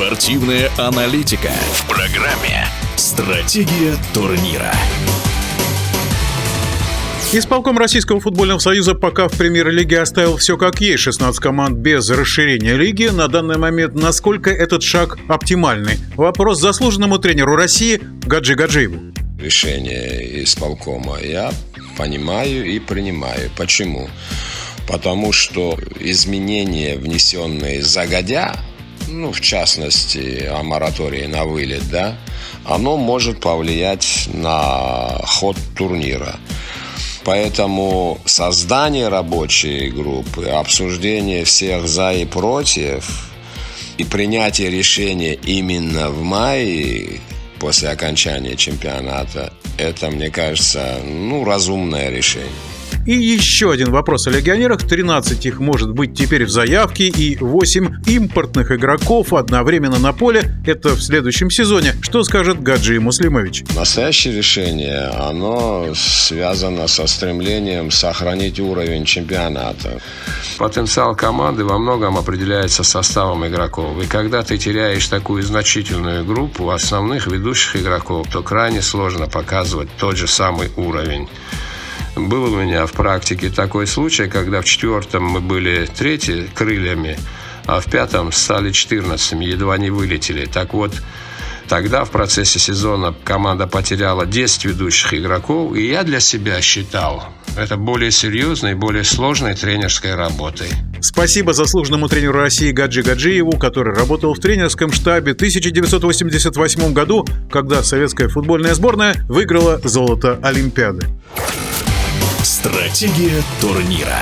Спортивная аналитика в программе «Стратегия турнира». Исполком Российского футбольного союза пока в премьер-лиге оставил все как есть. 16 команд без расширения лиги. На данный момент насколько этот шаг оптимальный? Вопрос заслуженному тренеру России Гаджи Гаджиеву. Решение исполкома я понимаю и принимаю. Почему? Потому что изменения, внесенные загодя, ну, в частности, о моратории на вылет, да, оно может повлиять на ход турнира. Поэтому создание рабочей группы, обсуждение всех за и против и принятие решения именно в мае после окончания чемпионата, это, мне кажется, ну, разумное решение. И еще один вопрос о легионерах. 13 их может быть теперь в заявке и 8 импортных игроков одновременно на поле. Это в следующем сезоне. Что скажет Гаджи Муслимович? Настоящее решение, оно связано со стремлением сохранить уровень чемпионата. Потенциал команды во многом определяется составом игроков. И когда ты теряешь такую значительную группу основных ведущих игроков, то крайне сложно показывать тот же самый уровень. Был у меня в практике такой случай, когда в четвертом мы были третьи крыльями, а в пятом стали четырнадцатыми, едва не вылетели. Так вот, Тогда в процессе сезона команда потеряла 10 ведущих игроков, и я для себя считал это более серьезной, более сложной тренерской работой. Спасибо заслуженному тренеру России Гаджи Гаджиеву, который работал в тренерском штабе в 1988 году, когда советская футбольная сборная выиграла золото Олимпиады. Стратегия турнира.